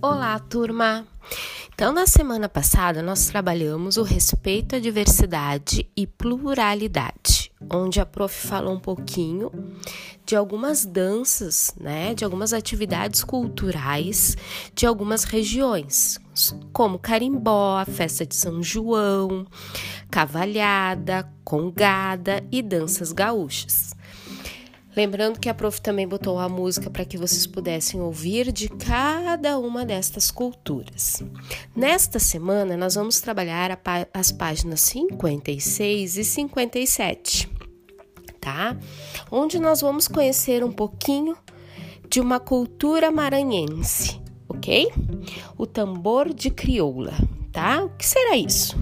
Olá, turma! Então, na semana passada, nós trabalhamos o respeito à diversidade e pluralidade, onde a prof falou um pouquinho de algumas danças, né, de algumas atividades culturais de algumas regiões, como carimbó, a festa de São João, cavalhada, congada e danças gaúchas. Lembrando que a prof também botou a música para que vocês pudessem ouvir de cada uma destas culturas. Nesta semana, nós vamos trabalhar as páginas 56 e 57, tá? Onde nós vamos conhecer um pouquinho de uma cultura maranhense, ok? O tambor de crioula, tá? O que será isso?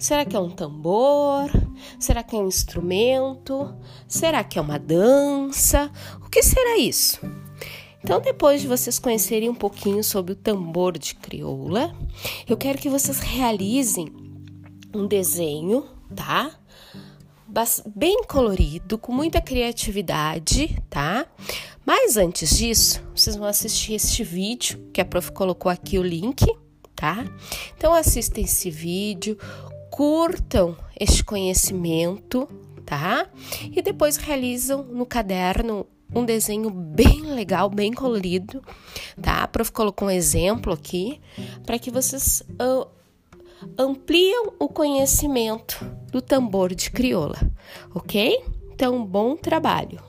Será que é um tambor? Será que é um instrumento? Será que é uma dança? O que será isso? Então, depois de vocês conhecerem um pouquinho sobre o tambor de crioula, eu quero que vocês realizem um desenho, tá? Bem colorido, com muita criatividade, tá? Mas antes disso, vocês vão assistir este vídeo que a prof colocou aqui o link, tá? Então assistam esse vídeo, curtam este conhecimento, tá? E depois realizam no caderno um desenho bem legal, bem colorido, tá? A prof colocou um exemplo aqui para que vocês uh, ampliam o conhecimento do tambor de crioula, ok? Então, bom trabalho!